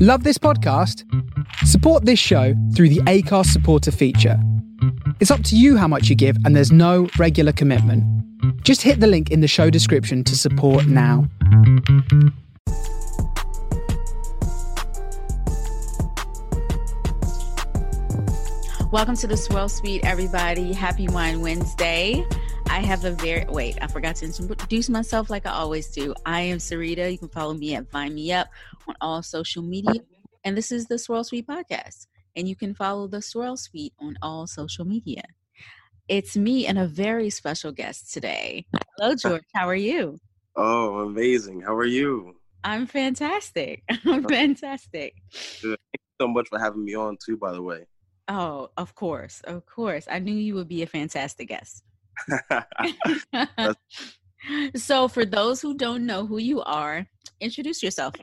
Love this podcast? Support this show through the Acast supporter feature. It's up to you how much you give, and there's no regular commitment. Just hit the link in the show description to support now. Welcome to the Swirl Suite, everybody. Happy Wine Wednesday. I have a very wait, I forgot to introduce myself like I always do. I am Sarita. You can follow me at Vine Me Up on all social media. And this is the Swirl Suite podcast. And you can follow the Swirl Suite on all social media. It's me and a very special guest today. Hello, George. How are you? Oh, amazing. How are you? I'm fantastic. I'm fantastic. Good. Thank you so much for having me on, too, by the way. Oh, of course. Of course. I knew you would be a fantastic guest. so, for those who don't know who you are, introduce yourself.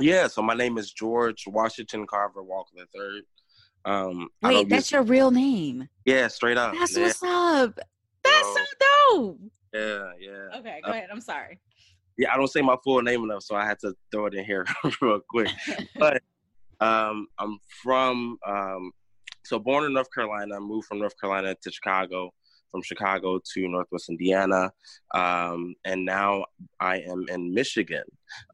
Yeah, so my name is George Washington Carver Walker III. Um, Wait, that's your real name? Yeah, straight up. That's yeah. what's up. That's so dope. Yeah, yeah. Okay, go uh, ahead. I'm sorry. Yeah, I don't say my full name enough, so I had to throw it in here real quick. but um, I'm from um, so born in North Carolina, moved from North Carolina to Chicago, from Chicago to Northwest Indiana, um, and now I am in Michigan.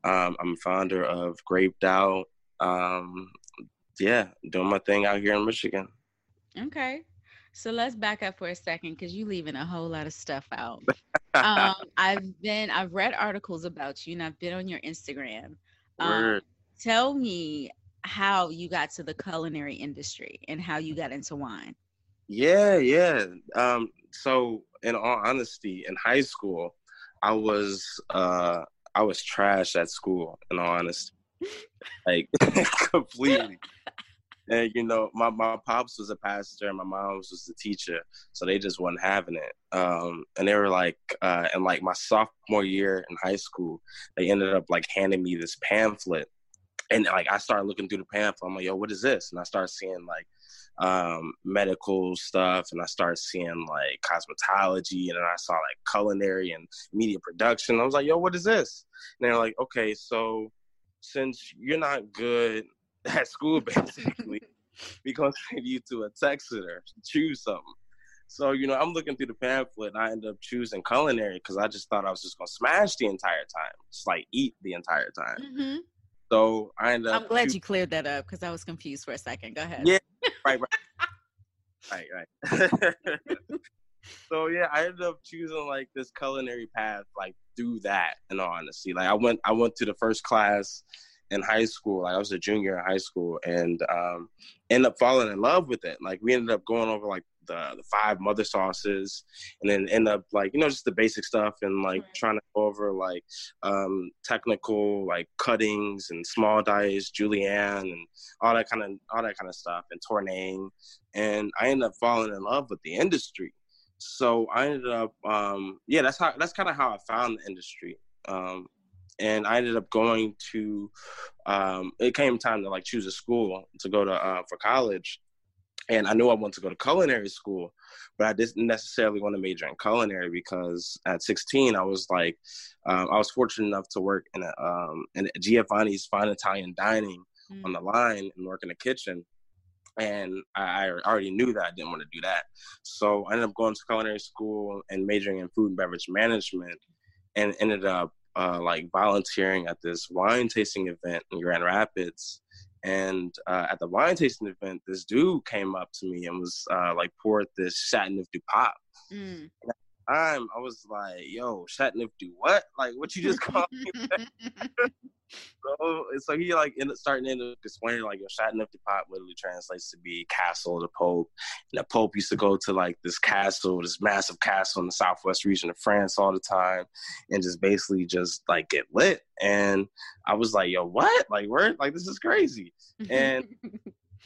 Um, I'm founder of Graped Out. Um, yeah, doing my thing out here in Michigan. Okay. So let's back up for a second because you're leaving a whole lot of stuff out. um, I've been, I've read articles about you and I've been on your Instagram. Um, tell me how you got to the culinary industry and how you got into wine. Yeah, yeah. Um, so in all honesty, in high school, I was uh I was trash at school, in all honesty. like completely. And you know, my, my pops was a pastor and my mom was a teacher, so they just wasn't having it. Um, and they were like, uh, and like my sophomore year in high school, they ended up like handing me this pamphlet and like I started looking through the pamphlet. I'm like, yo, what is this? And I started seeing like um, medical stuff, and I started seeing like cosmetology, and then I saw like culinary and media production. I was like, yo, what is this? And they're like, okay, so since you're not good at school, basically, we're gonna send you to a tech center. Choose something. So you know, I'm looking through the pamphlet, and I end up choosing culinary because I just thought I was just gonna smash the entire time, just like eat the entire time. Mm-hmm. So I ended up. I'm glad you cleared that up because I was confused for a second. Go ahead. Yeah, right, right, right, right. so yeah, I ended up choosing like this culinary path, like through that. In all honesty, like I went, I went to the first class in high school. Like I was a junior in high school, and um, ended up falling in love with it. Like we ended up going over like the, the five mother sauces and then end up like you know just the basic stuff and like trying to go over like um technical like cuttings and small dice julienne and all that kind of all that kind of stuff and tournaying. And i ended up falling in love with the industry. So i ended up um yeah that's how that's kind of how i found the industry. Um and I ended up going to. Um, it came time to like choose a school to go to uh, for college, and I knew I wanted to go to culinary school, but I didn't necessarily want to major in culinary because at 16 I was like, um, I was fortunate enough to work in a um, in Giovanni's Fine Italian Dining mm. on the line and work in the kitchen, and I, I already knew that I didn't want to do that, so I ended up going to culinary school and majoring in food and beverage management, and ended up uh, like volunteering at this wine tasting event in Grand Rapids and uh, at the wine tasting event, this dude came up to me and was uh, like poured this Chateauneuf du Pape. Mm. And at the time, I was like, "Yo, Chateauneuf du what? Like, what you just called me?" so, so he like ended starting to explain like your Châteauneuf-du-Pape literally translates to be castle of the Pope. And the Pope used to go to like this castle, this massive castle in the southwest region of France all the time, and just basically just like get lit. And I was like, yo, what? Like, where? Like, this is crazy. And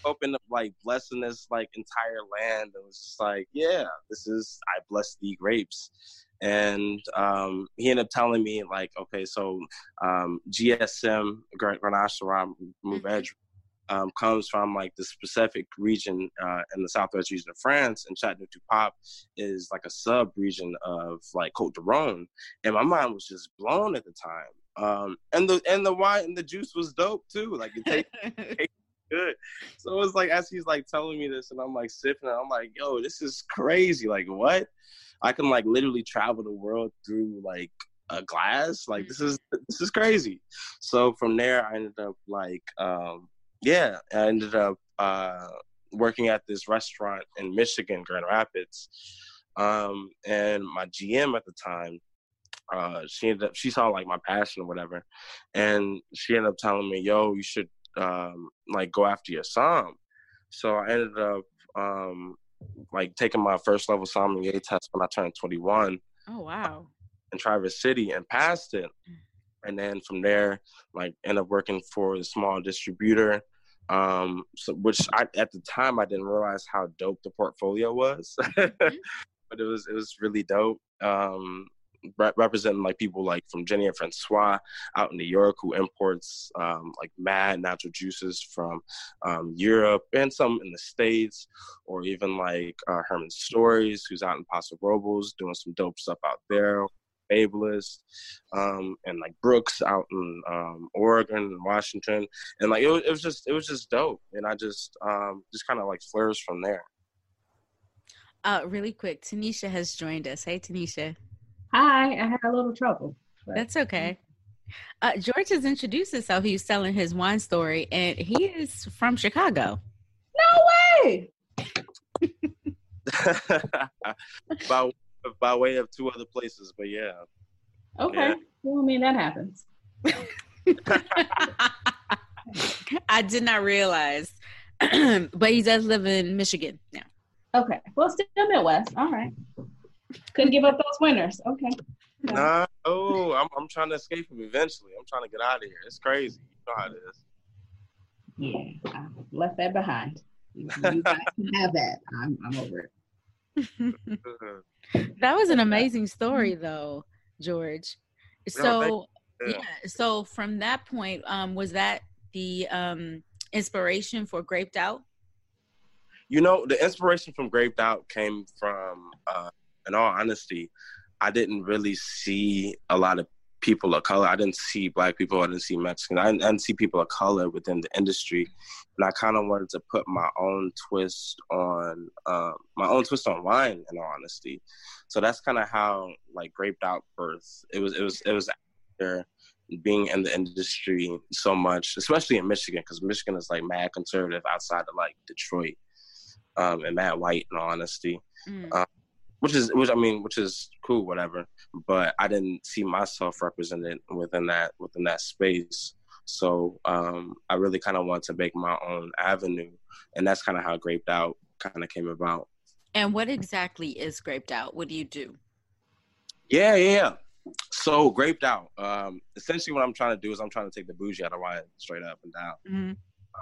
opened up like blessing this like entire land. It was just like, yeah, this is I bless the grapes and um, he ended up telling me like, okay, so um, GSM Grenache Syrah Mourvedre um, comes from like the specific region uh, in the southwest region of France, and Chateau du Pape is like a sub region of like Cote de Rhone, and my mind was just blown at the time. Um, and the and the wine and the juice was dope too. Like it tastes good. So it was like as he's like telling me this, and I'm like sipping, I'm like, yo, this is crazy. Like what? I can like literally travel the world through like a glass. Like this is this is crazy. So from there, I ended up like um, yeah, I ended up uh, working at this restaurant in Michigan, Grand Rapids, um, and my GM at the time. Uh, she ended up she saw like my passion or whatever, and she ended up telling me, "Yo, you should um, like go after your som." So I ended up um, like taking my first level sommelier test when I turned 21. Oh wow! In Traverse City and passed it, and then from there, like ended up working for a small distributor. Um, so which I at the time I didn't realize how dope the portfolio was, mm-hmm. but it was it was really dope. Um, re- representing like people like from Jenny and Francois out in New York who imports um, like mad natural juices from um, Europe and some in the States, or even like uh, Herman Story's who's out in Paso Robles doing some dope stuff out there. Fabulous, um, and like Brooks out in um, Oregon and Washington, and like it was, it was just it was just dope, and I just um, just kind of like flourished from there. Uh, really quick, Tanisha has joined us. Hey, Tanisha. Hi, I had a little trouble. But. That's okay. Uh, George has introduced himself. He's telling his wine story, and he is from Chicago. No way! by by way of two other places, but yeah. Okay. Yeah. Well, I mean that happens. I did not realize, but he does live in Michigan now. Okay. Well, still Midwest. All right. Couldn't give up those winners. Okay. Nah, oh, I'm I'm trying to escape him eventually. I'm trying to get out of here. It's crazy. You know how it is. Yeah, I left that behind. You, you guys can have that. I'm I'm over it. that was an amazing story though, George. So yeah. yeah, so from that point, um, was that the um inspiration for Graped Out? You know, the inspiration from Graped Out came from uh in all honesty, I didn't really see a lot of people of color. I didn't see black people. I didn't see Mexican. I didn't, I didn't see people of color within the industry, and I kind of wanted to put my own twist on uh, my own twist on wine. In all honesty, so that's kind of how like graped out birth. It was it was it was after being in the industry so much, especially in Michigan, because Michigan is like mad conservative outside of like Detroit um, and mad white. In all honesty. Mm. Um, which is which I mean, which is cool, whatever. But I didn't see myself represented within that within that space. So um, I really kind of wanted to make my own avenue, and that's kind of how Graped Out kind of came about. And what exactly is Graped Out? What do you do? Yeah, yeah. So Graped Out. Um, essentially, what I'm trying to do is I'm trying to take the bougie out of wine straight up and down. Mm-hmm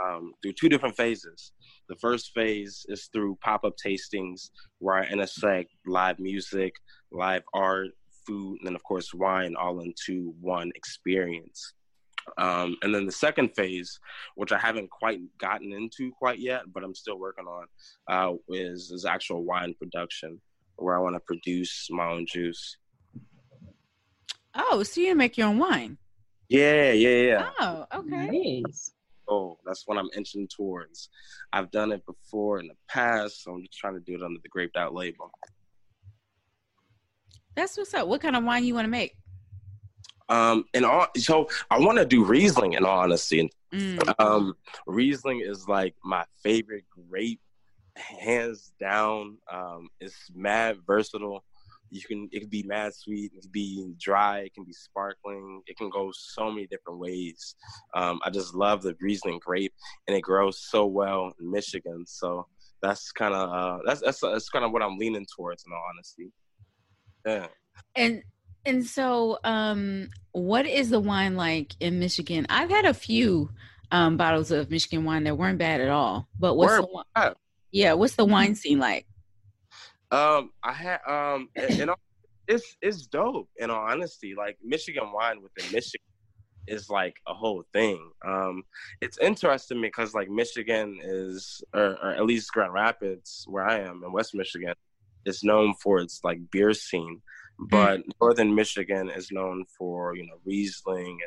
um, through two different phases. The first phase is through pop up tastings where I intersect live music, live art, food, and then, of course, wine all into one experience. Um, and then the second phase, which I haven't quite gotten into quite yet, but I'm still working on, uh, is, is actual wine production where I want to produce my own juice. Oh, so you make your own wine? Yeah, yeah, yeah. Oh, okay. Nice goal. That's what I'm inching towards. I've done it before in the past, so I'm just trying to do it under the graped out label. That's what's up. What kind of wine you want to make? Um, and all so I want to do Riesling. In all honesty, mm. um, Riesling is like my favorite grape, hands down. Um, it's mad versatile. You can it can be mad sweet, it can be dry, it can be sparkling, it can go so many different ways. Um, I just love the Riesling grape, and it grows so well in Michigan. So that's kind of uh, that's that's that's kind of what I'm leaning towards, in all honesty. Yeah. And and so, um, what is the wine like in Michigan? I've had a few um, bottles of Michigan wine that weren't bad at all. But what's Word, the? Yeah, what's the wine scene like? Um, I had um, you know, it's it's dope. In all honesty, like Michigan wine within Michigan is like a whole thing. Um, it's interesting because like Michigan is, or, or at least Grand Rapids, where I am in West Michigan, is known for its like beer scene but mm. northern Michigan is known for you know Riesling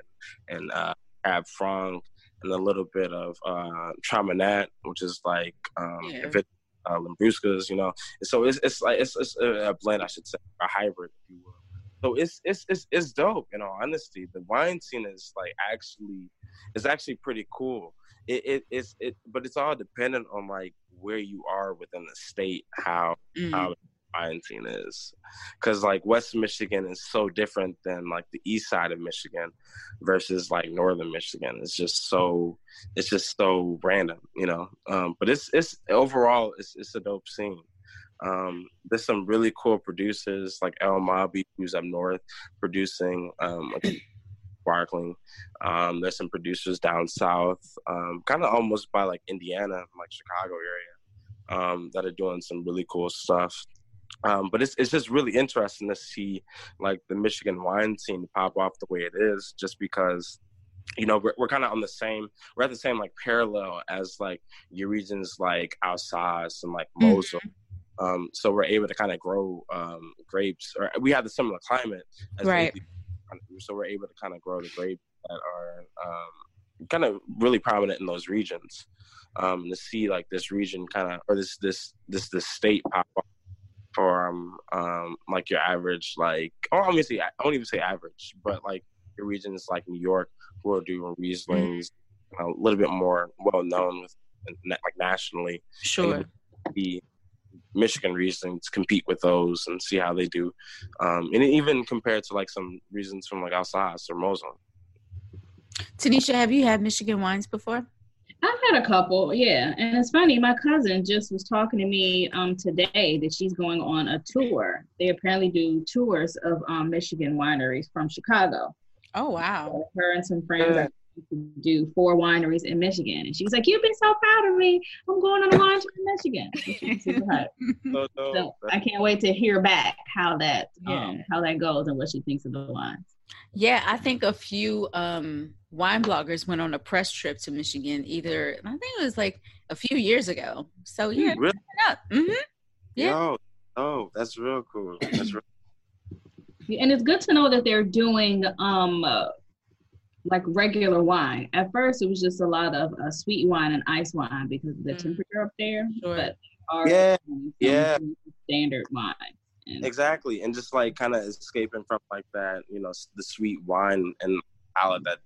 and and uh, Cab Franc and a little bit of uh, Traminette, which is like um, yeah. if it, uh, Lambruscas, you know. So it's it's like it's, it's a blend, I should say, a hybrid, if you will. So it's it's it's it's dope. In all honesty, the wine scene is like actually it's actually pretty cool. It, it it's it, but it's all dependent on like where you are within the state, how mm. how scene is. Because like west michigan is so different than like the east side of michigan versus like northern michigan. It's just so it's just so random you know? Um, but it's it's overall it's, it's a dope scene. Um, there's some really cool producers like L. Mawby who's up north producing um, sparkling. Um, there's some producers down south um, kind of almost by like indiana like chicago area um, that are doing some really cool stuff. Um, but it's it's just really interesting to see like the Michigan wine scene pop off the way it is, just because you know we're, we're kind of on the same we're at the same like parallel as like your regions like Alsace and like Mosel. Mm-hmm. Um, so we're able to kind of grow um, grapes, or we have the similar climate, right? so we're able to kind of grow the grapes that are um, kind of really prominent in those regions. Um, to see like this region kind of or this this this this state pop up from um, like your average like oh say I do not even say average, but like your regions like New York who are doing Rieslings mm-hmm. a little bit more well known with like nationally. Sure. The Michigan Rieslings compete with those and see how they do, um, and even compared to like some reasons from like Alsace or Mosel. Tanisha, have you had Michigan wines before? I've had a couple, yeah. And it's funny, my cousin just was talking to me um, today that she's going on a tour. They apparently do tours of um, Michigan wineries from Chicago. Oh wow! So her and some friends are do four wineries in Michigan, and she was like, "You've been so proud of me. I'm going on a wine tour in Michigan." so, so I can't wait to hear back how that um, how that goes and what she thinks of the wines. Yeah, I think a few um, wine bloggers went on a press trip to Michigan. Either I think it was like a few years ago. So yeah, really? Mm-hmm. Yeah. Yo, oh, that's real cool. That's real. and it's good to know that they're doing um uh, like regular wine. At first, it was just a lot of uh, sweet wine and ice wine because of the mm. temperature up there. Sure. But yeah, yeah, standard wine. And exactly, and just like kind of escaping from like that, you know, the sweet wine and palate that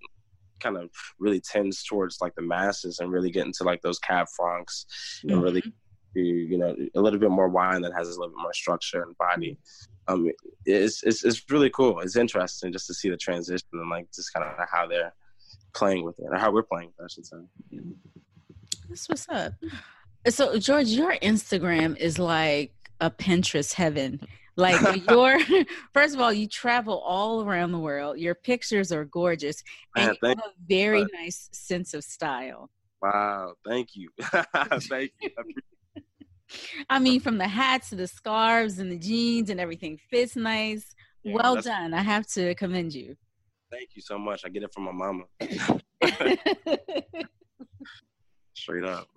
kind of really tends towards like the masses and really getting to like those cab francs mm-hmm. and really you know a little bit more wine that has a little bit more structure and body. Um it's, it's it's really cool. It's interesting just to see the transition and like just kind of how they're playing with it or how we're playing i should say. That's what's up. So george your instagram is like a pinterest heaven like your first of all, you travel all around the world. Your pictures are gorgeous, and Man, you have a very nice sense of style. Wow, thank you, thank you. I mean, from the hats to the scarves and the jeans and everything fits nice. Yeah, well done. I have to commend you. Thank you so much. I get it from my mama. Straight up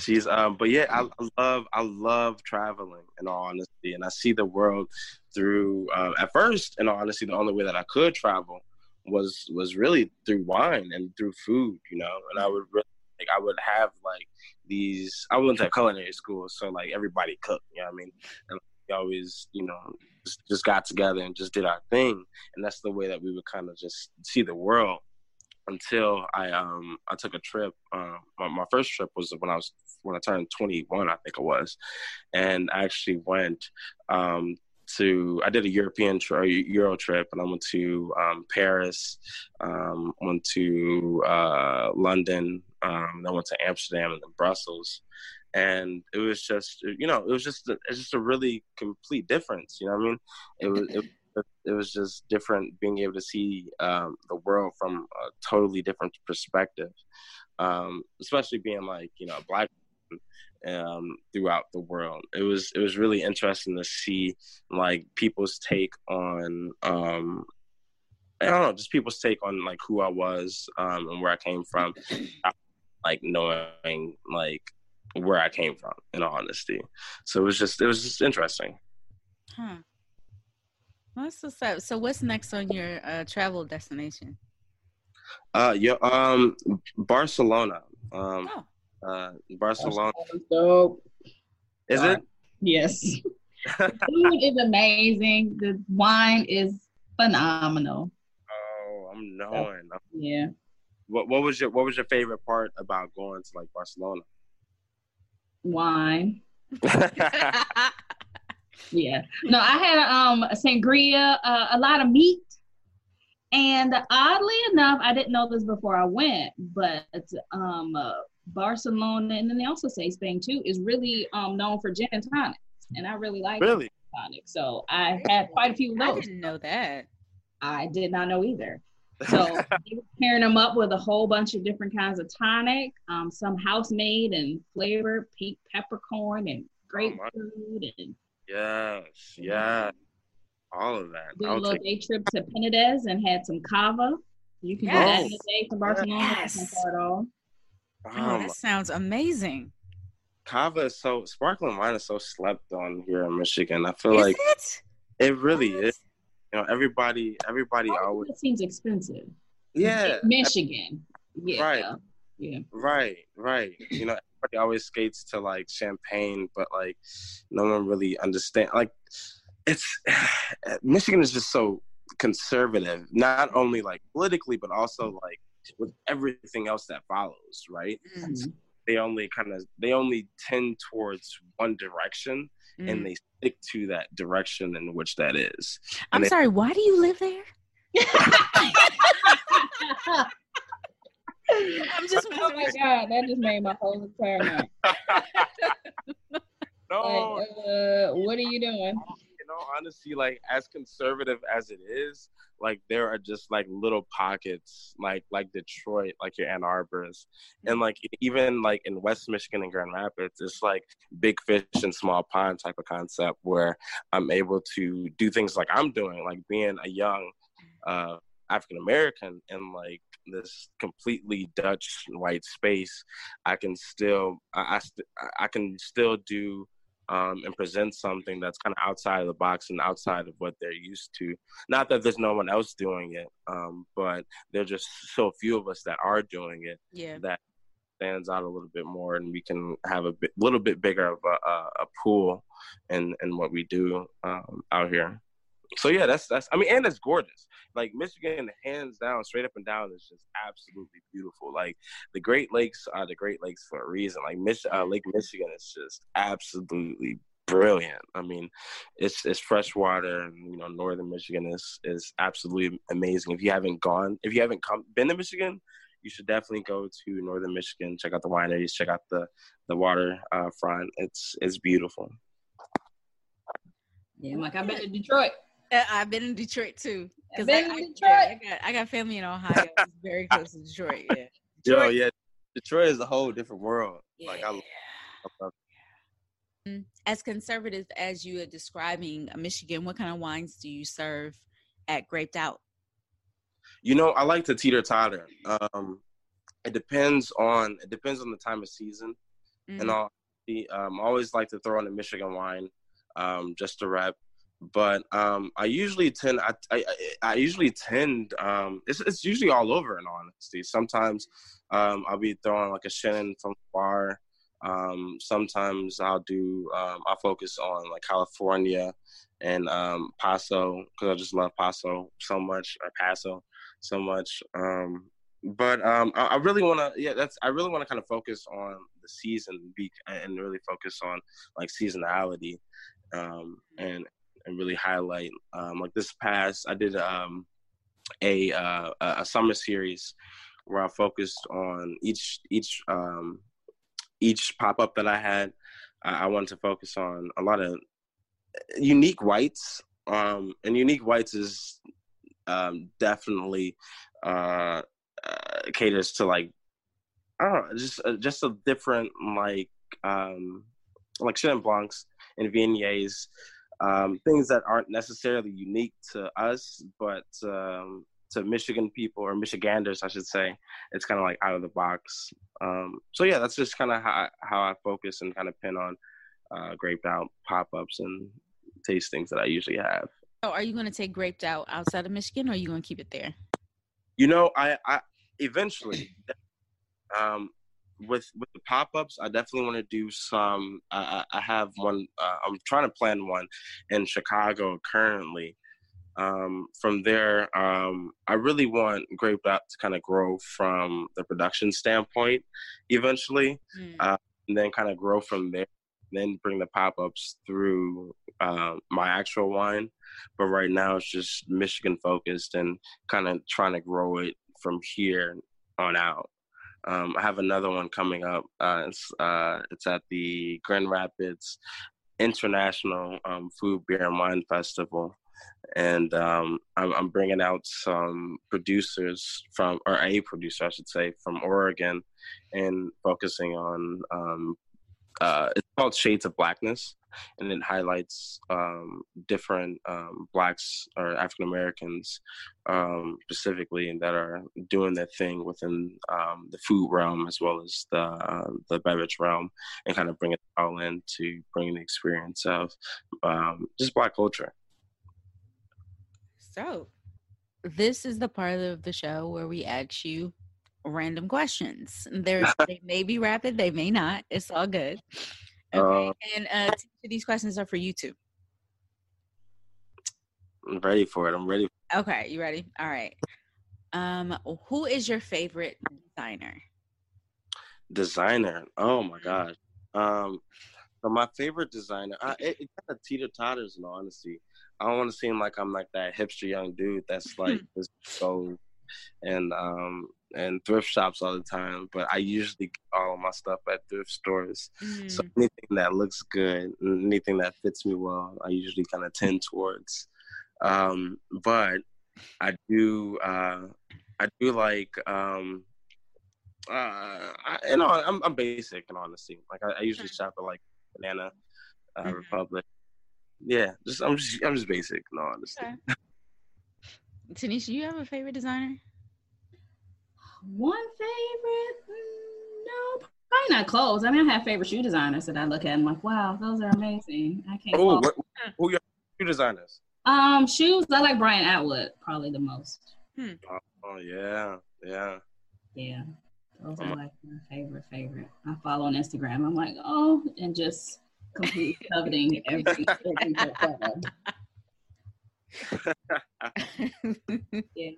she's um but yeah I, I, love i love traveling in all honesty and i see the world through uh, at first in all honesty the only way that i could travel was was really through wine and through food you know and i would really like i would have like these i went to culinary school so like everybody cooked you know what i mean? And we always you know just, just got together and just did our thing and that's the way that we would kind of just see the world until I um I took a trip. Um, my, my, first trip was when I was when I turned 21, I think it was, and I actually went um to I did a European tri- Euro trip, and I went to um, Paris, um, went to uh, London, um, then went to Amsterdam and then Brussels, and it was just you know it was just it's just a really complete difference. You know what I mean? It was. It, it was just different being able to see um, the world from a totally different perspective, um, especially being like you know black um, throughout the world. It was it was really interesting to see like people's take on um, I don't know, just people's take on like who I was um, and where I came from, like knowing like where I came from. In honesty, so it was just it was just interesting. What's what's up? So what's next on your uh, travel destination? Uh, yeah, um, Barcelona. Um, oh. uh, Barcelona. Dope. Is it? Yes. the food is amazing. The wine is phenomenal. Oh, I'm knowing. Yeah. What What was your What was your favorite part about going to like Barcelona? Wine. Yeah. No, I had um a sangria, uh, a lot of meat. And oddly enough, I didn't know this before I went, but um uh, Barcelona and then they also say Spain too is really um known for gin and tonics. And I really like really tonic. So I had quite a few of those. I didn't know that. I did not know either. So pairing them up with a whole bunch of different kinds of tonic, um, some house made and flavored pink peppercorn and oh, grapefruit oh and Yes, mm-hmm. yeah, all of that. Did a little day trip to Penedès and had some cava. You can yes. do that in a day from Barcelona. Yes. Oh, oh, that sounds amazing. Cava is so sparkling wine is so slept on here in Michigan. I feel is like it? it really what? is. You know, everybody, everybody oh, always. It seems expensive. Yeah, Michigan. Yeah. Right. Yeah. Right. Right. You know, everybody always skates to like champagne, but like no one really understand. Like it's Michigan is just so conservative, not only like politically, but also like with everything else that follows. Right. Mm-hmm. They only kind of they only tend towards one direction, mm-hmm. and mm. they stick to that direction in which that is. I'm and sorry. why do you live there? I'm just oh my god, that just made my whole entire night. no, like, uh, what are you doing? You know, honestly, like as conservative as it is, like there are just like little pockets, like like Detroit, like your Ann Arbor's, and like even like in West Michigan and Grand Rapids, it's like big fish and small pond type of concept where I'm able to do things like I'm doing, like being a young uh, African American in like this completely Dutch white space, I can still I I, st- I can still do um, and present something that's kind of outside of the box and outside of what they're used to. Not that there's no one else doing it, um, but there's just so few of us that are doing it yeah. that stands out a little bit more, and we can have a bit, little bit bigger of a, a, a pool in in what we do um, out here so yeah, that's that's. I mean, and it's gorgeous. Like Michigan, hands down, straight up and down, is just absolutely beautiful. Like the Great Lakes are the Great Lakes for a reason. Like Mich- uh, Lake Michigan is just absolutely brilliant. I mean, it's it's fresh water, and you know, northern Michigan is is absolutely amazing. If you haven't gone, if you haven't come been to Michigan, you should definitely go to northern Michigan. Check out the wineries. Check out the the water uh, front. It's it's beautiful. Yeah, I'm like I've been to Detroit. I've been in Detroit too. I've been I, in Detroit. I, I, got, I got family in Ohio. It's very close to Detroit. Yeah. Detroit. Yo, yeah. Detroit is a whole different world. Yeah. Like I love mm, as conservative as you are describing uh, Michigan, what kind of wines do you serve at Graped Out? You know, I like to teeter totter. Um, it depends on it depends on the time of season, mm-hmm. and I'll um, always like to throw in a Michigan wine um, just to rep but um, I usually tend I, I, I usually tend um, it's it's usually all over in honesty. Sometimes um, I'll be throwing like a Chenin from bar. Um, sometimes I'll do um, I'll focus on like California and um, Paso because I just love Paso so much or Paso so much. Um, but um, I, I really want to yeah that's I really want to kind of focus on the season be, and really focus on like seasonality um, and and really highlight. Um, like this past, I did um, a uh, a summer series where I focused on each each um, each pop up that I had. I, I wanted to focus on a lot of unique whites, um, and unique whites is um, definitely uh, uh, caters to like I don't know, just uh, just a different like um, like Chenin Blancs and Viogniers, um, things that aren't necessarily unique to us, but um, to Michigan people or Michiganders, I should say, it's kind of like out of the box. Um, so yeah, that's just kind of how I, how I focus and kind of pin on uh, graped out pop ups and tastings that I usually have. So, are you going to take graped out outside of Michigan, or are you going to keep it there? You know, I, I eventually, um, with with the pop ups, I definitely want to do some. I, I have one. Uh, I'm trying to plan one in Chicago currently. Um, from there, um, I really want Graped Out to kind of grow from the production standpoint eventually, mm. uh, and then kind of grow from there. Then bring the pop ups through uh, my actual wine. But right now, it's just Michigan focused and kind of trying to grow it from here on out. Um, I have another one coming up. Uh, it's, uh, it's at the Grand Rapids International um, Food, Beer, and Wine Festival. And um, I'm, I'm, bringing out some producers from, or a producer, I should say, from Oregon, and focusing on um, uh, it's called Shades of Blackness and it highlights um, different um, blacks or African Americans um, specifically and that are doing their thing within um, the food realm as well as the uh, the beverage realm, and kind of bring it all in to bring the experience of um, just black culture. So, this is the part of the show where we ask you random questions. There's they may be rapid, they may not. It's all good. Okay. Uh, and uh, these questions are for you too. I'm ready for it. I'm ready. Okay, you ready? All right. Um, who is your favorite designer? Designer. Oh my mm-hmm. god. Um, so my favorite designer. I, it, it kind of teeter totters in honesty. I don't want to seem like I'm like that hipster young dude that's like this goes and um and thrift shops all the time, but I usually get all of my stuff at thrift stores. Mm. So anything that looks good, anything that fits me well, I usually kind of tend towards. Um, but I do, uh, I do like, um, uh, I, you know, I'm, I'm basic and honesty. Like I, I usually shop at like Banana uh, mm-hmm. Republic. Yeah, just I'm just I'm just basic. No, honesty. Okay. Tanisha, you have a favorite designer? One favorite? No, probably not clothes. I mean, I have favorite shoe designers that I look at and I'm like, wow, those are amazing. I can't. Oh, who your shoe designers? Um, shoes. I like Brian Atwood probably the most. Hmm. Oh yeah, yeah. Yeah, those are like my favorite favorite. I follow on Instagram. I'm like, oh, and just completely coveting every, every yeah.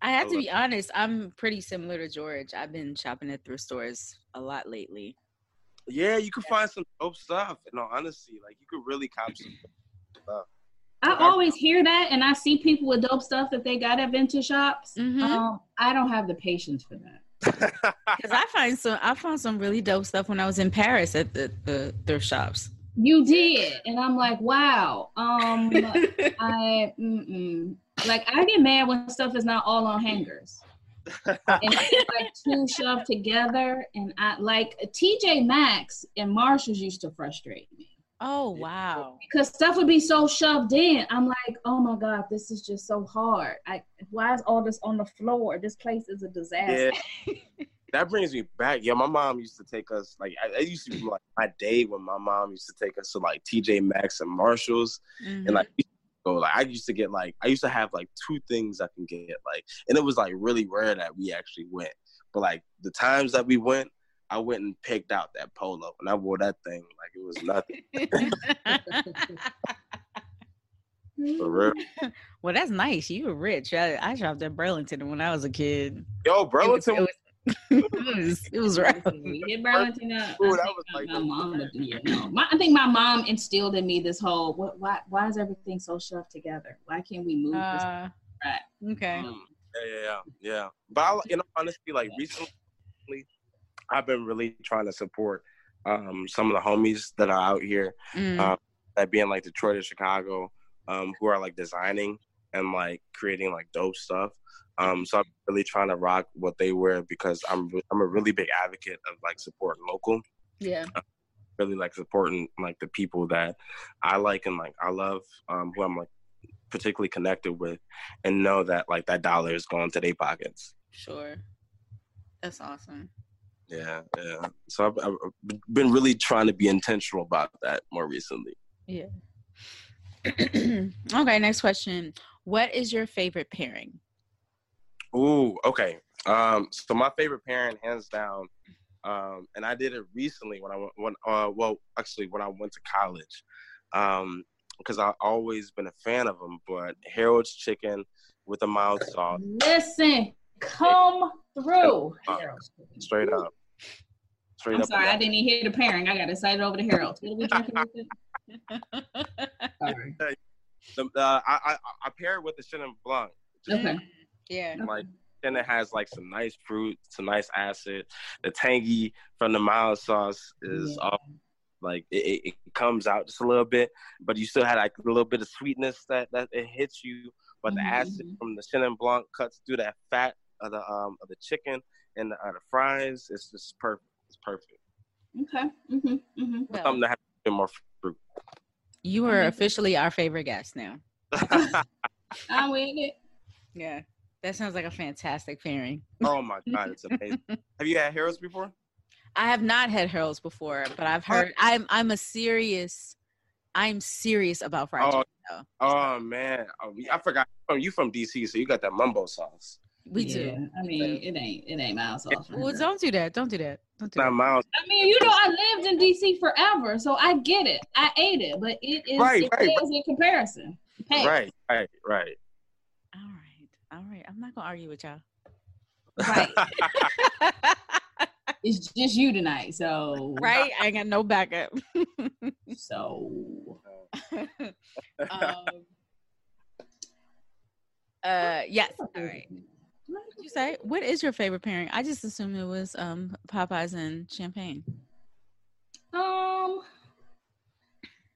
I have to be honest. I'm pretty similar to George. I've been shopping at thrift stores a lot lately. Yeah, you can find some dope stuff. In all honesty, like you could really cop some stuff. I always hear that, and I see people with dope stuff that they got at vintage shops. Mm-hmm. Um, I don't have the patience for that. Because I find some, I found some really dope stuff when I was in Paris at the, the thrift shops. You did, and I'm like, wow. Um, I mm-mm. Like I get mad when stuff is not all on hangers. and it's like two shoved together, and I like TJ Maxx and Marshalls used to frustrate me. Oh wow! Because stuff would be so shoved in. I'm like, oh my god, this is just so hard. I why is all this on the floor? This place is a disaster. Yeah. that brings me back. Yeah, my mom used to take us like I, used to be like my day when my mom used to take us to like TJ Maxx and Marshalls, mm-hmm. and like go like I used to get like I used to have like two things I can get like, and it was like really rare that we actually went. But like the times that we went, I went and picked out that polo, and I wore that thing like it was nothing. For real. Well, that's nice. You were rich. I, I shopped at Burlington when I was a kid. Yo, Burlington. It was, it was, was it was right. We Burlington up. Ooh, that was like my mom would do it. No, my, I think my mom instilled in me this whole what why why is everything so shoved together? Why can't we move uh, this right? Okay. Um, yeah, yeah, yeah, yeah. But I, you know, honestly, like recently, I've been really trying to support um, some of the homies that are out here, mm. um, that being like Detroit or Chicago, um, who are like designing and like creating like dope stuff. Um, so I'm really trying to rock what they wear because I'm I'm a really big advocate of like supporting local. Yeah. Uh, really like supporting like the people that I like and like I love, um, who I'm like particularly connected with, and know that like that dollar is going to their pockets. Sure. That's awesome. Yeah, yeah. So I've, I've been really trying to be intentional about that more recently. Yeah. okay, next question. What is your favorite pairing? Ooh, okay. Um, so my favorite pairing, hands down, um, and I did it recently when I went. When uh, well, actually, when I went to college, um, because I've always been a fan of them. But Harold's chicken with a mild sauce. Listen, come through. Straight up. Straight I'm up sorry, I didn't even hear the pairing. I got excited over the Harold. What are we drinking with sorry. The, uh, I, I I pair it with the Chenin Blanc. Okay. Yeah. Like and it has like some nice fruit, some nice acid. The tangy from the mild sauce is yeah. like it, it, comes out just a little bit, but you still had like a little bit of sweetness that that it hits you. But the mm-hmm. acid from the Chenin Blanc cuts through that fat of the um of the chicken and the, uh, the fries. It's just perfect. It's perfect. Okay. Mm-hmm. Mm-hmm. Well, Something that has more fruit. You are officially our favorite guest now. I'm with it. Yeah. That sounds like a fantastic pairing. Oh my god, it's amazing. have you had Harold's before? I have not had Harold's before, but I've heard I'm I'm a serious I'm serious about fried oh, chicken. Oh man, oh, I forgot. Oh, you from DC, so you got that mumbo sauce. We yeah, do. I mean, it ain't it ain't mild sauce. Well, don't do that. Don't do that. Don't do not that. mild. I mean, you know, I lived in DC forever, so I get it. I ate it, but it is right, it right, right. in comparison. Hey. Right, right, right. All right. I'm not gonna argue with y'all. Right. it's just you tonight, so right. I ain't got no backup. so. um, uh, yes. All right. What did you say? What is your favorite pairing? I just assumed it was um Popeyes and champagne. Um.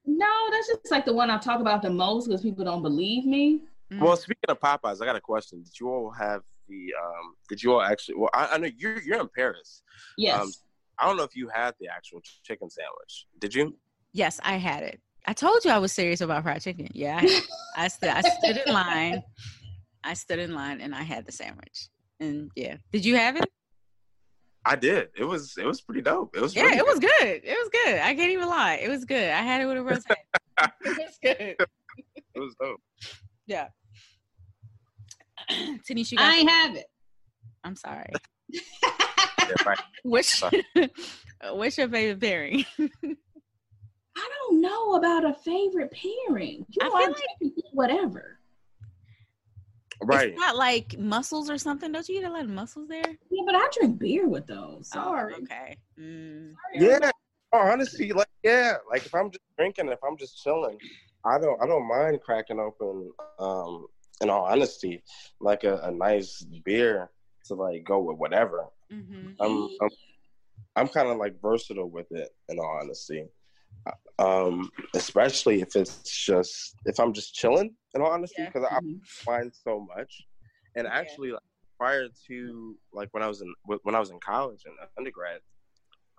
No, that's just like the one I talk about the most because people don't believe me. Mm. Well, speaking of Popeyes, I got a question. Did you all have the? Um, did you all actually? Well, I, I know you're you're in Paris. Yes. Um, I don't know if you had the actual chicken sandwich. Did you? Yes, I had it. I told you I was serious about fried chicken. Yeah, I, I stood. I stood in line. I stood in line and I had the sandwich. And yeah, did you have it? I did. It was it was pretty dope. It was yeah, it good. was good. It was good. I can't even lie. It was good. I had it with a rose. it was good. It was dope. Yeah. Tanisha, I ain't have it. I'm sorry. yeah, right. What's what's your favorite pairing? I don't know about a favorite pairing. You I feel like whatever. Right. It's not like mussels or something. Don't you eat a lot of mussels there? Yeah, but I drink beer with those. Oh, Sorry. Oh, okay. Mm. Yeah. Oh, honestly, like yeah, like if I'm just drinking, if I'm just chilling, I don't I don't mind cracking open um in all honesty, like a, a nice beer to like go with whatever. Mm-hmm. I'm I'm, I'm kind of like versatile with it in all honesty. Um, especially if it's just if I'm just chilling in all honesty because yeah. mm-hmm. I find so much. And actually, like, prior to like when I was in when I was in college and undergrad,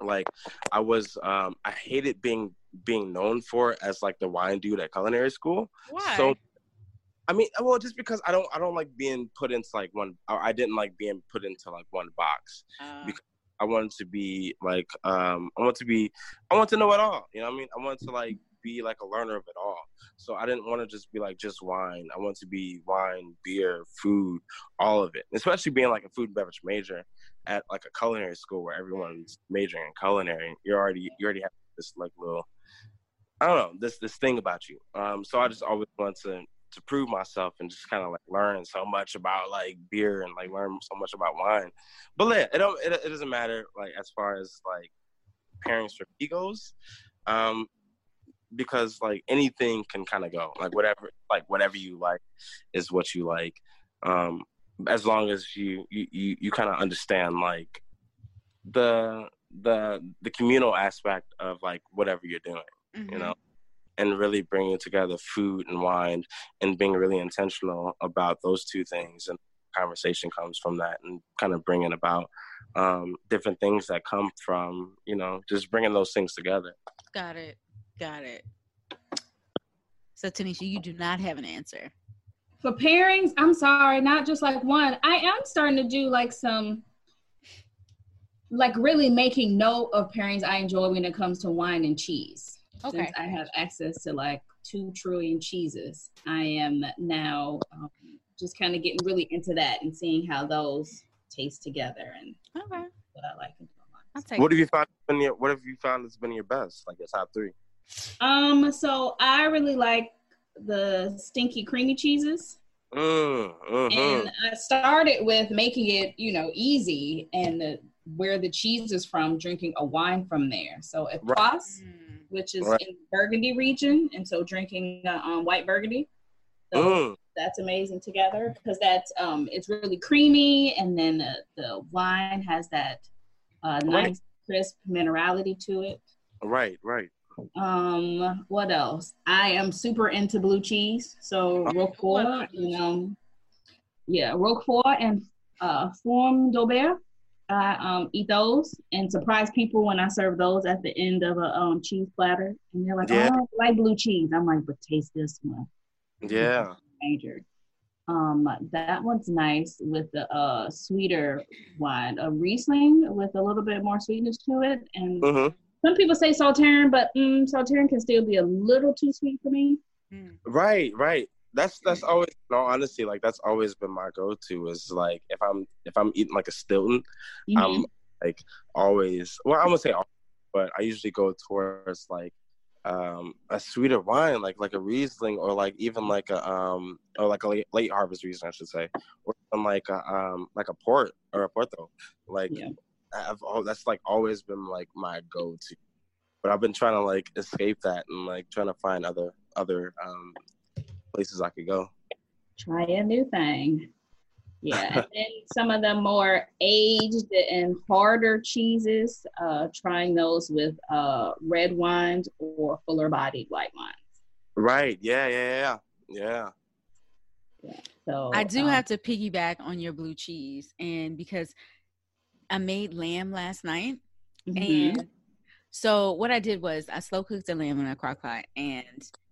like I was um I hated being being known for as like the wine dude at culinary school. Why? So I mean, well, just because I don't, I don't like being put into like one. I didn't like being put into like one box uh, because I wanted to be like, um, I want to be, I want to know it all. You know what I mean? I want to like be like a learner of it all. So I didn't want to just be like just wine. I want to be wine, beer, food, all of it. Especially being like a food and beverage major at like a culinary school where everyone's majoring in culinary. You're already, you already have this like little, I don't know, this this thing about you. Um, so I just always want to to prove myself and just kind of like learn so much about like beer and like learn so much about wine. But yeah, it don't it, it doesn't matter like as far as like pairings for egos. Um, because like anything can kind of go like whatever like whatever you like is what you like um as long as you you you, you kind of understand like the the the communal aspect of like whatever you're doing mm-hmm. you know and really bringing together food and wine and being really intentional about those two things. And conversation comes from that and kind of bringing about um, different things that come from you know just bringing those things together. Got it. Got it. So tanisha you do not have an answer. For pairings i'm sorry not just like one. I am starting to do like some like really making note of pairings i enjoy when it comes to wine and cheese okay. since I have access to like two trillion cheeses, I am now um, just kind of getting really into that and seeing how those taste together and okay. what I like. What have you found? Been your, what have you found has been your best? Like your top three? Um, so I really like the stinky creamy cheeses. Mm, mm-hmm. And I started with making it, you know, easy and the, where the cheese is from, drinking a wine from there. So Epoisse, right. Mm which is right. in Burgundy region, and so drinking uh, um, white Burgundy. So mm. that's amazing together because that's um, it's really creamy, and then the, the wine has that uh, nice crisp minerality to it. Right, right. Um, what else? I am super into blue cheese, so oh, Roquefort, you know, yeah, Roquefort and uh, Fourme d'Ambert I um, eat those and surprise people when I serve those at the end of a um, cheese platter. And they're like, yeah. oh, I like blue cheese. I'm like, but taste this one. Yeah. Major. Um, that one's nice with the uh, sweeter wine, a Riesling with a little bit more sweetness to it. And mm-hmm. some people say Sauternes, but mm, Sauternes can still be a little too sweet for me. Right, right that's that's always no honesty like that's always been my go-to is like if i'm if i'm eating like a stilton mm-hmm. i'm like always well i'm gonna say but i usually go towards like um a sweeter wine like like a riesling or like even like a um or like a late, late harvest riesling i should say or like a um like a port or a porto like yeah. i've oh that's like always been like my go-to but i've been trying to like escape that and like trying to find other other um places I could go. Try a new thing. Yeah, and some of the more aged and harder cheeses, uh, trying those with uh, red wines or fuller bodied white wines. Right. Yeah. Yeah. Yeah. Yeah. So I do um, have to piggyback on your blue cheese, and because I made lamb last night, mm-hmm. and so what I did was I slow cooked the lamb in a crock pot, and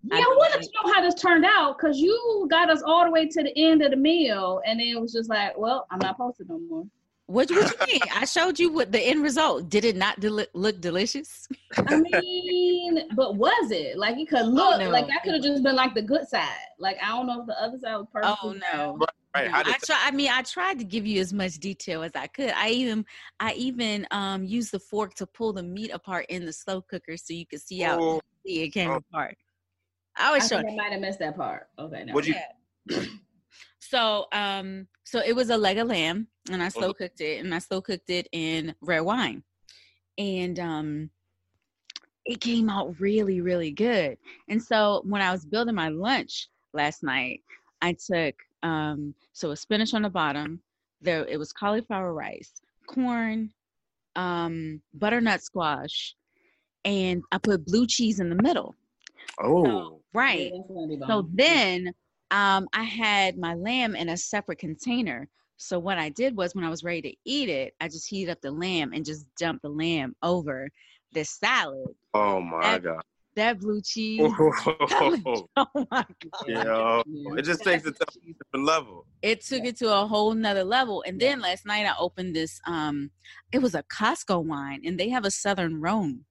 yeah, I wanted to know how this turned out because you got us all the way to the end of the meal, and then it was just like, well, I'm not posted no more. What, what you mean? I showed you what the end result. Did it not del- look delicious? I mean, but was it like it could oh, look oh, no. like I could have just been like the good side? Like I don't know if the other side was perfect. Oh no. Right. No, I try. I mean, I tried to give you as much detail as I could. I even, I even um used the fork to pull the meat apart in the slow cooker so you could see how oh. it came oh. apart. I was showing I might have missed that part. Okay. Would you? so, um, so it was a leg of lamb, and I slow mm-hmm. cooked it, and I slow cooked it in red wine, and um, it came out really, really good. And so when I was building my lunch last night, I took um, so a spinach on the bottom. There, it was cauliflower rice, corn, um, butternut squash, and I put blue cheese in the middle. Oh, so, right. So then um, I had my lamb in a separate container. So what I did was when I was ready to eat it, I just heated up the lamb and just dumped the lamb over this salad. Oh my that, god. That blue cheese. oh, oh my god. Yeah. It just takes it to a different level. It took it to a whole nother level. And then last night I opened this um it was a Costco wine and they have a southern Rhone.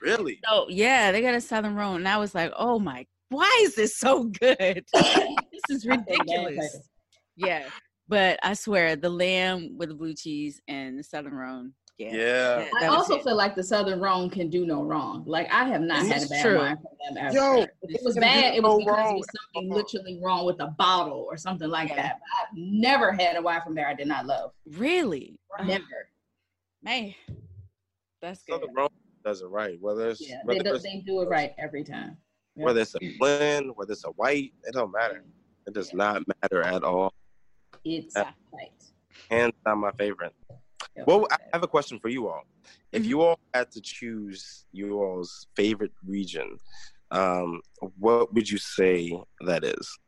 Really? So yeah, they got a Southern Rhone, and I was like, oh my, why is this so good? this is ridiculous. yeah, but I swear, the lamb with the blue cheese and the Southern Rhone, Yeah. yeah. I also feel like the Southern Rhone can do no wrong. Like I have not had a bad true. wine from them ever. Yo, if it was bad, it was because it was something literally wrong with the bottle or something like yeah. that. But I've never had a wine from there I did not love. Really? Never. Uh-huh. Man, that's good. Southern Rhone does it right. Whether it's yeah, whether they, do, they do it right every time. Yep. Whether it's a blend, whether it's a white, it don't matter. It does yeah. not matter at all. It's uh, right. Hands down my favorite. Well, I have a question for you all. If mm-hmm. you all had to choose your all's favorite region, um, what would you say that is?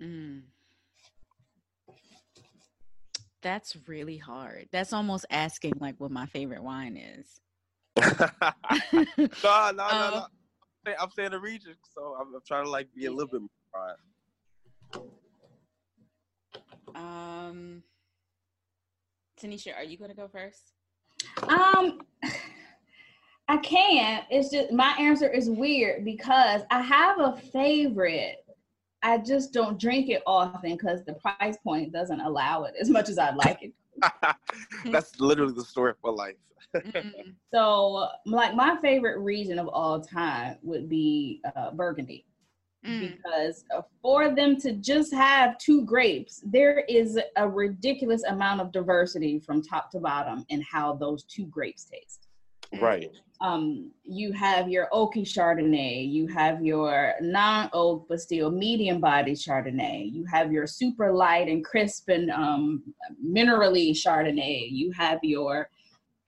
Mm. That's really hard. That's almost asking like what my favorite wine is. no, no, no, no, no. I'm saying the region, so I'm, I'm, trying to like be a little bit more. Um, Tanisha, are you going to go first? Um, I can. It's just my answer is weird because I have a favorite. I just don't drink it often because the price point doesn't allow it as much as I'd like it. That's literally the story of my life. so, like my favorite region of all time would be uh, Burgundy. Mm. Because uh, for them to just have two grapes, there is a ridiculous amount of diversity from top to bottom in how those two grapes taste. Right. Um, you have your oaky Chardonnay, you have your non-oak but still medium-bodied Chardonnay, you have your super light and crisp and um, minerally Chardonnay, you have your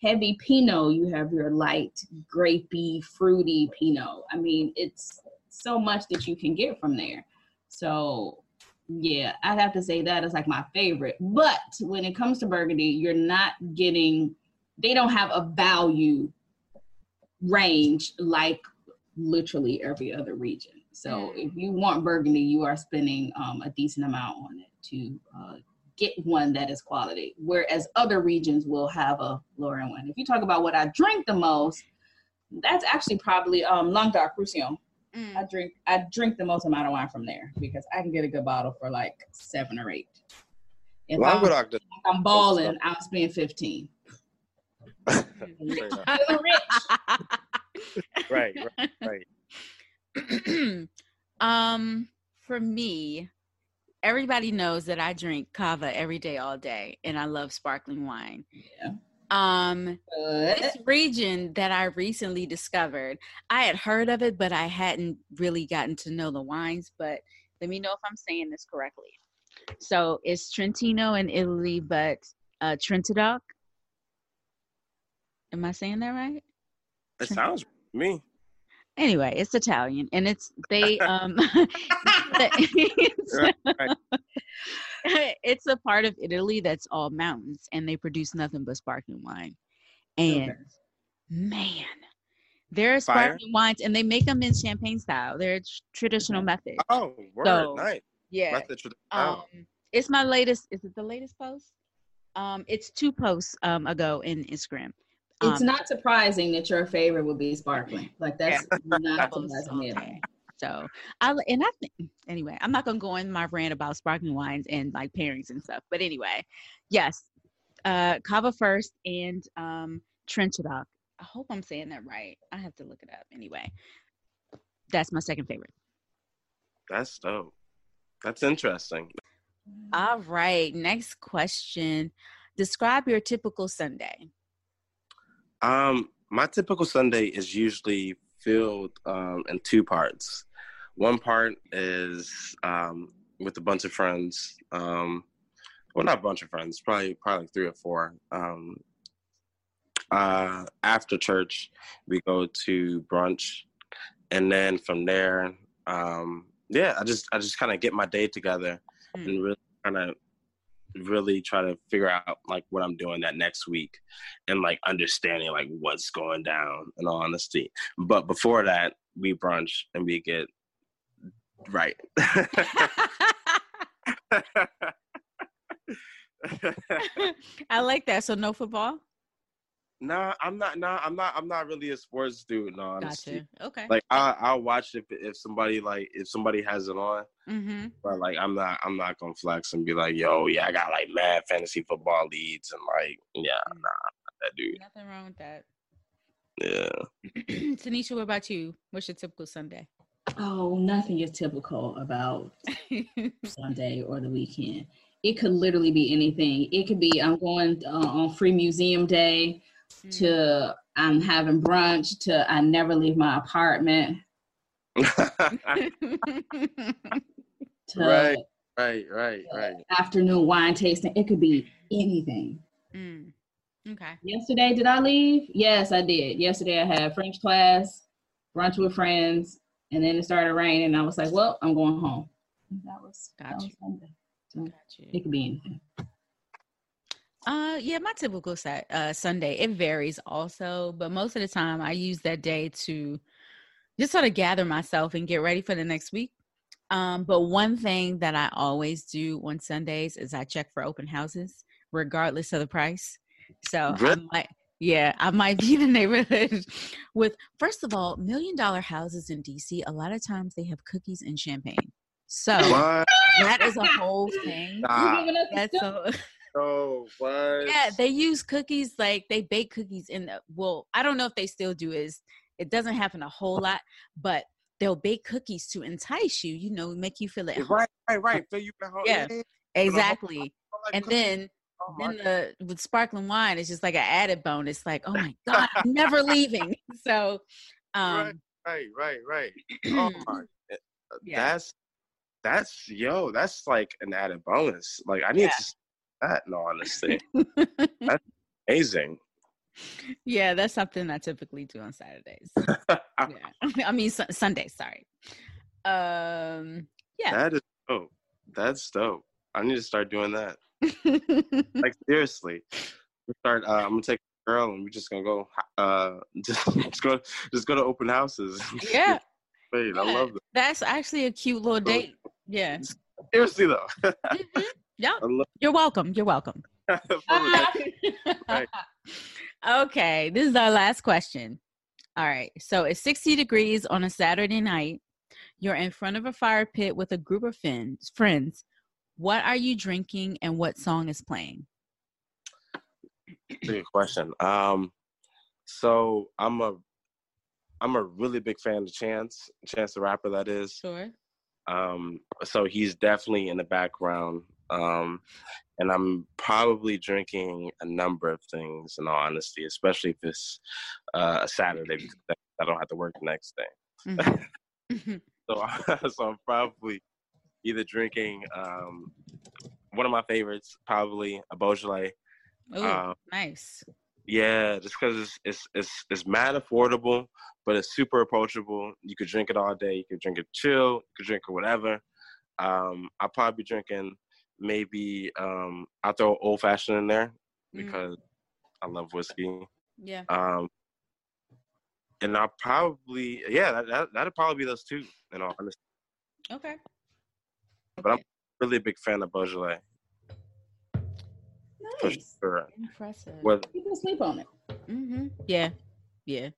heavy Pinot, you have your light grapey, fruity Pinot. I mean, it's so much that you can get from there. So yeah, I'd have to say that is like my favorite. But when it comes to Burgundy, you're not getting they don't have a value range like literally every other region. So mm. if you want Burgundy, you are spending um, a decent amount on it to uh, get one that is quality. Whereas other regions will have a lower end one. If you talk about what I drink the most, that's actually probably um, Languedoc-Roussillon. Mm. I drink I drink the most amount of wine from there because I can get a good bottle for like seven or eight. If I'm, I'm balling, I'll spend fifteen. right, right, right. um, for me, everybody knows that I drink cava every day, all day, and I love sparkling wine. Yeah. Um, this region that I recently discovered, I had heard of it, but I hadn't really gotten to know the wines. But let me know if I'm saying this correctly. So it's Trentino in Italy, but uh, Trentodoc. Am I saying that right? It Trent- sounds me. Anyway, it's Italian, and it's they um. right, right. it's a part of Italy that's all mountains and they produce nothing but sparkling wine. And okay. man, there are sparkling wines and they make them in champagne style. They're traditional method. Oh, word, so, nice. Yeah. Method, um, it's my latest. Is it the latest post? Um, it's two posts um ago in Instagram. It's um, not surprising that your favorite would be sparkling. Like that's yeah. not surprising okay. So I and I think anyway, I'm not gonna go in my rant about sparkling wines and like pairings and stuff. But anyway, yes, uh, Cava first and um, Trenchadoc. I hope I'm saying that right. I have to look it up anyway. That's my second favorite. That's dope. That's interesting. All right. Next question. Describe your typical Sunday. Um, my typical Sunday is usually filled um, in two parts. One part is um, with a bunch of friends. Um, well, not a bunch of friends, probably probably like three or four. Um, uh, after church, we go to brunch, and then from there, um, yeah, I just I just kind of get my day together mm. and really kind of really try to figure out like what I'm doing that next week and like understanding like what's going down in all honesty. But before that, we brunch and we get Right. I like that. So no football? Nah, I'm not. Nah, I'm not. I'm not really a sports dude. No, honestly. Gotcha. Okay. Like I, I'll watch if if somebody like if somebody has it on. mm-hmm. But like I'm not. I'm not gonna flex and be like, yo, yeah, I got like mad fantasy football leads and like, yeah, nah, that dude. Nothing wrong with that. Yeah. Tanisha, what about you? What's your typical Sunday? Oh, nothing is typical about Sunday or the weekend. It could literally be anything. It could be I'm going uh, on free museum day Mm. to I'm having brunch to I never leave my apartment Right. right, right, right. afternoon wine tasting. It could be anything. Mm. Okay. Yesterday, did I leave? Yes, I did. Yesterday, I had French class, brunch with friends, and then it started raining. And I was like, "Well, I'm going home." That was, that Gotcha. was Sunday. So Got it could be anything. Uh, yeah, my typical set uh Sunday it varies also, but most of the time I use that day to just sort of gather myself and get ready for the next week. Um, but one thing that I always do on Sundays is I check for open houses, regardless of the price. So I might, yeah, I might be in the neighborhood with first of all, million dollar houses in DC. A lot of times they have cookies and champagne. So What? that is a whole thing. You Nah, giving us the That's scoop? so. no, what? Yeah, they use cookies like they bake cookies in the well, I don't know if they still do is it doesn't happen a whole lot, but they'll bake cookies to entice you, you know, make you feel at home. Right, right, right. Feel you at home. Yeah. Exactly. like And cookies. then Oh then the with sparkling wine, it's just like an added bonus, like, oh my God, I'm never leaving. So um right, right, right. Oh my, uh, Yeah. that's that's yo, that's like an added bonus. Like I need Yeah. to that. No, honestly, that's amazing. yeah, that's something I typically do on Saturdays. Yeah. I mean Su- Sundays, sorry. Um yeah. That is dope. That's dope. I need to start doing that. Like seriously, We start. Uh, I'm gonna take a girl and we're just gonna go. Uh, just, just go, just go to open houses. yeah. Wait, I love that. That's actually a cute little date. Yeah. Seriously though, Mhm. Yeah. Love You're welcome. You're welcome. Right. okay. This is our last question. All right. So it's 60 degrees on a Saturday night. You're in front of a fire pit with a group of friends. Friends. What are you drinking and what song is playing? Good question. Um, so I'm a, I'm a really big fan of Chance, Chance the rapper. That is. Sure. Um, so he's definitely in the background. Um, and I'm probably drinking a number of things, in all honesty, especially if it's uh, a Saturday because I don't have to work the next day. Mhm. So, so I'm probably either drinking um, one of my favorites, probably a Beaujolais. Ooh, Um, nice. Yeah, just because it's, it's it's it's mad affordable, but it's super approachable. You could drink it all day. You could drink it chill. You could drink it whatever. Um, I'll probably be drinking maybe um, I'll throw old fashioned in there Mm. because I love whiskey. Yeah. Um, and I'll probably yeah that, that that'd probably be those two. In all honesty, Okay. But I'm- really a big fan of Beaujolais for Nice. sure. impressive. With People sleep on it. Mm-hmm. Yeah. Yeah.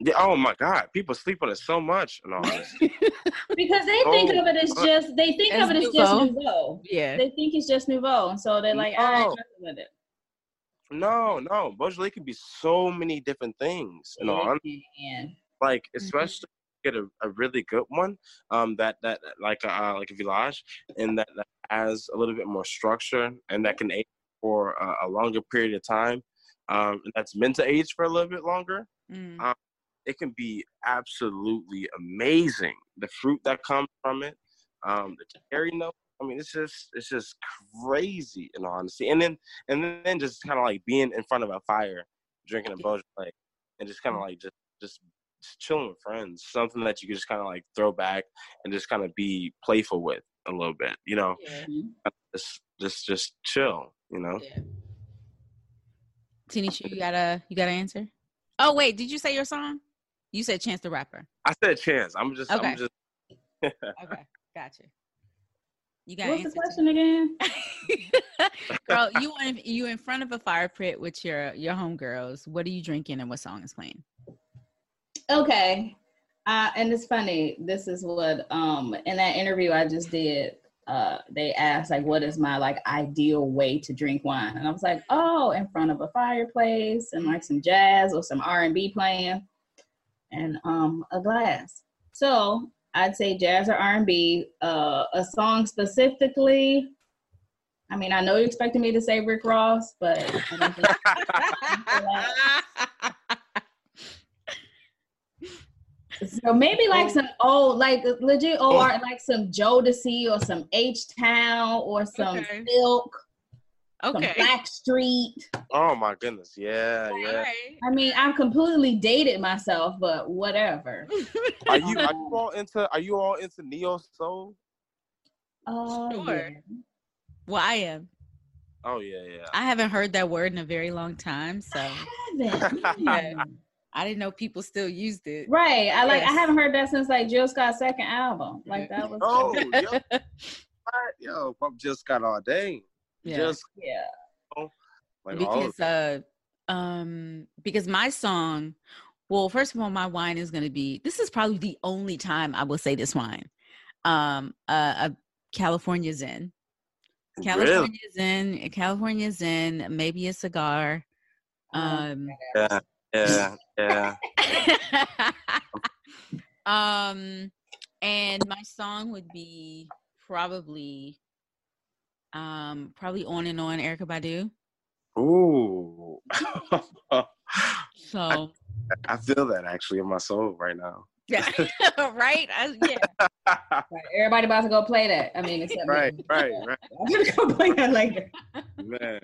yeah, oh my God, people sleep on it so much. In all honesty. Because they think Oh, of it as just they think of it as just nouveau. nouveau. yeah. They think it's just nouveau, and so they're like, I ain't No. with it. No, no. Beaujolais can be so many different things. You know, And like Mm-hmm. especially get a, a really good one, um, that that like uh like a village, and that, that has a little bit more structure and that can age for a, a longer period of time. Um, and that's meant to age for a little bit longer. Mm. It can be absolutely amazing. The fruit that comes from it, um, the cherry note. I mean, it's just it's just crazy in honesty. And then and then just kind of like being in front of a fire, drinking a Beaujolais, and just kind of like just just just chilling with friends. Something that you can just kind of like throw back and just kind of be playful with a little bit. You know, Yeah. just just just chill. You know. Yeah. Tanisha, you got a you got an answer? Oh wait, did you say your song? You said Chance the Rapper. I said chance. I'm just Okay. I'm just Okay, gotcha. You got What's the question again? Girl, you in, you in front of a fire pit with your your homegirls. What are you drinking and what song is playing? Okay. Uh, and it's funny. This is what um in that interview I just did. Uh, they asked like, "What is my like ideal way to drink wine?" And I was like, "Oh, in front of a fireplace and like some jazz or some R and B playing, and um a glass." So I'd say jazz or R and B. Uh, a song specifically. I mean, I know you're expecting me to say Rick Ross, but so maybe like oh. some old, like legit old oh. art, like some Jodeci or some H Town or some okay. Silk. Okay. Blackstreet. Oh my goodness. Yeah, yeah. I mean, I've completely dated myself, but whatever. are you are you all into are you all into neo soul? Oh sure. Yeah. Well, I am. Oh yeah, yeah. I haven't heard that word in a very long time, so I haven't. I didn't know people still used it. Right. I like I haven't heard that since like Jill Scott's second album. Like that was Oh yo, yo, I'm Jill Scott all day. Yeah. Just yeah. like because uh um because my song well first of all my wine is going to be this is probably the only time i will say this wine um uh, a california zin california zin california zin maybe a cigar oh, um yeah yeah yeah um and my song would be probably um, probably on and on Erykah Badu. Ooh. so I, I, feel that actually in my soul right now. Yeah, right. I, yeah. Right. Everybody about to go play that. I mean, except right, me. right, right. I'm gonna go play that later. Man.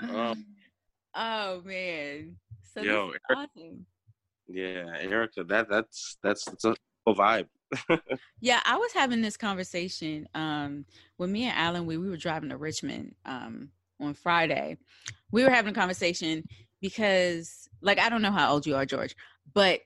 Um, oh man. So yo, awesome. Yeah, Erykah, that that's that's that's a vibe. yeah, I was having this conversation um, with me and Alan. We we were driving to Richmond um, on Friday. We were having a conversation because, like, I don't know how old you are, George, but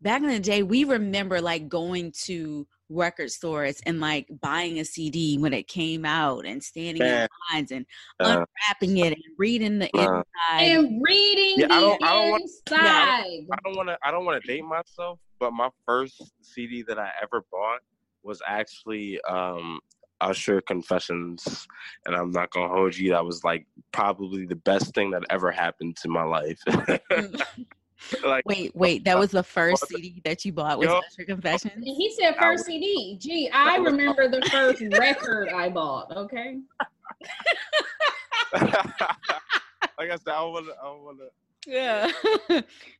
back in the day, we remember like going to record stores and like buying a CD when it came out and standing in lines and uh, unwrapping it and reading the uh, inside and reading yeah, the I don't, I don't inside. Want, I don't want to. I don't want to date myself, but my first CD that I ever bought was actually um, Usher Confessions, and I'm not gonna hold you. That was like probably the best thing that ever happened to my life. Like, wait, wait, that was the first CD that you bought was yep. Usher Confessions. He said first CD. Gee, I remember the first record I bought. Okay. like I said, I want to, I want to. Yeah.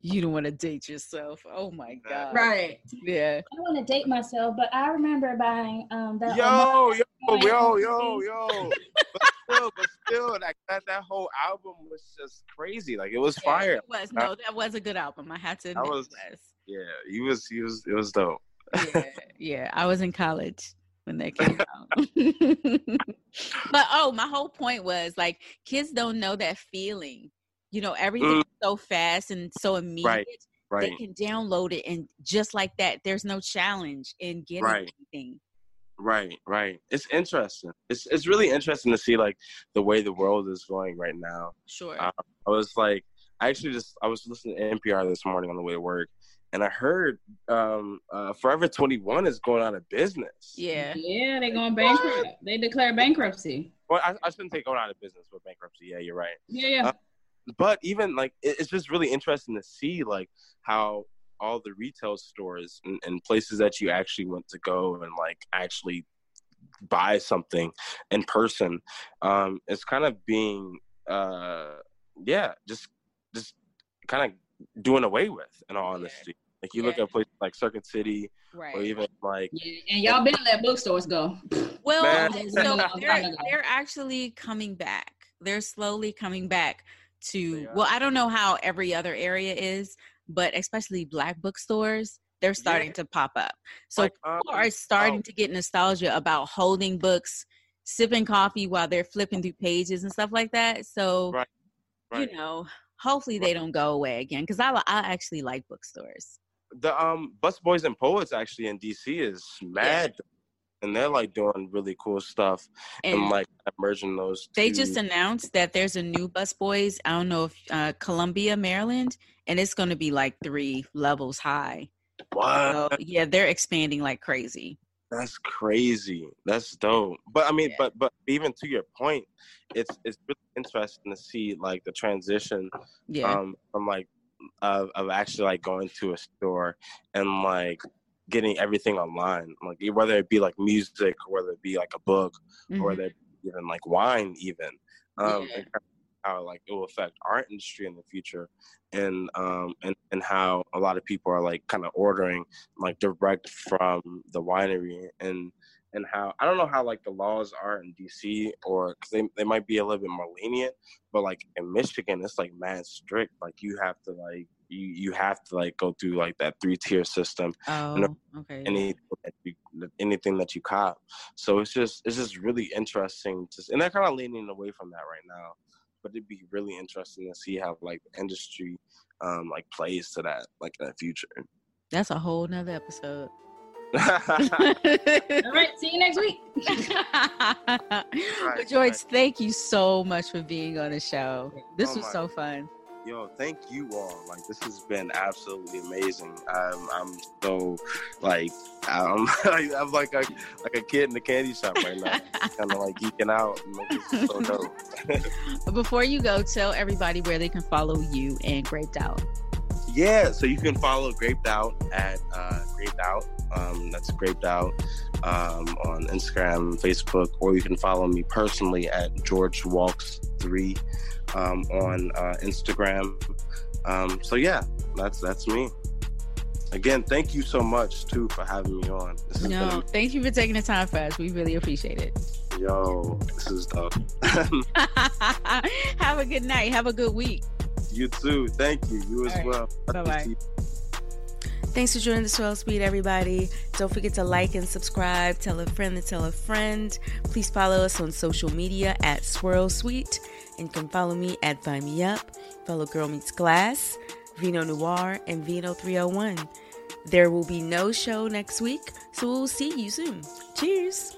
you don't want to date yourself. Oh my god. Right. Yeah. I want to date myself, but I remember buying um that. Yo, yo, yo, yo, yo. but still, but still, like that that whole album was just crazy. Like it was yeah, fire. It was no, that was a good album. I had to admit was, was. Yeah, he was he was it was dope. yeah, yeah. I was in college when they came out. but oh, my whole point was like kids don't know that feeling you know everything's mm. so fast and so immediate right, right. they can download it and just like that there's no challenge in getting right. anything right right it's interesting it's it's really interesting to see like the way the world is going right now sure uh, i was like i actually just i was listening to npr this morning on the way to work and I heard um, uh, Forever 21 is going out of business. Yeah. Yeah, they're going bankrupt. They declare bankruptcy. Well, I, I shouldn't say going out of business, but bankruptcy. Yeah, you're right. Yeah, yeah. Uh, but even like it's just really interesting to see like how all the retail stores and, and, places that you actually went to go and like actually buy something in person um it's kind of being uh yeah just just kind of doing away with in all honesty like you yeah. look at places like circuit city right. or even like yeah. and y'all been let bookstores go well so they're, they're actually coming back they're slowly coming back to well i don't know how every other area is but especially black bookstores they're starting yeah. to pop up so like, um, people are starting oh. to get nostalgia about holding books sipping coffee while they're flipping through pages and stuff like that so right. Right. you know hopefully they don't go away again because I, I actually like bookstores the um Busboys and Poets actually in dc is mad and they're like doing really cool stuff and, and like merging those. They two. just announced that there's a new Busboys. I don't know if uh, Columbia, Maryland, and it's going to be like three levels high. Wow. So, yeah, they're expanding like crazy. That's crazy. That's dope. But I mean, yeah. but but even to your point, it's it's really interesting to see like the transition yeah. um, from like of of actually like going to a store and like getting everything online, like whether it be like music or whether it be like a book mm-hmm. or whether it be even like wine, even. Um, yeah. how like it will affect our industry in the future, and um and and how a lot of people are like kind of ordering like direct from the winery and and how I don't know how like the laws are in DC or because they, they might be a little bit more lenient, but like in Michigan it's like mad strict. Like you have to like you you have to like go through like that three tier system. Oh, you know, okay. Anything that you, anything that you cop. So it's just it's just really interesting to and they're kind of leaning away from that right now. But it'd be really interesting to see how like the industry um like plays to that like in the future. That's a whole nother episode. All right, see you next week. right, George, right. thank you so much for being on the show. This oh was so fun. Yo, thank you all. Like this has been absolutely amazing. I'm, I'm so like I'm, I'm like a like a kid in the candy shop right now, kind of like geeking out. So dope. Before you go, tell everybody where they can follow you and Graped Out. Yeah, so you can follow Graped Out at uh, Graped Out. Um, that's Graped Out um, on Instagram, Facebook, or you can follow me personally at George Walks Three um, on uh, Instagram. Um, so yeah, that's that's me. Again, thank you so much too for having me on. no, been... thank you for taking the time for us. We really appreciate it. Yo, this is dope. Have a good night. Have a good week. You too. Thank you. You as right. well. Bye bye. Thanks for joining the Swirl Suite, everybody. Don't forget to like and subscribe. Tell a friend to tell a friend. Please follow us on social media at Swirl Suite. And can follow me at Vine Me Up, Fellow Girl Meets Glass, Vino Noire, and Vino 301. There will be no show next week, so we'll see you soon. Cheers.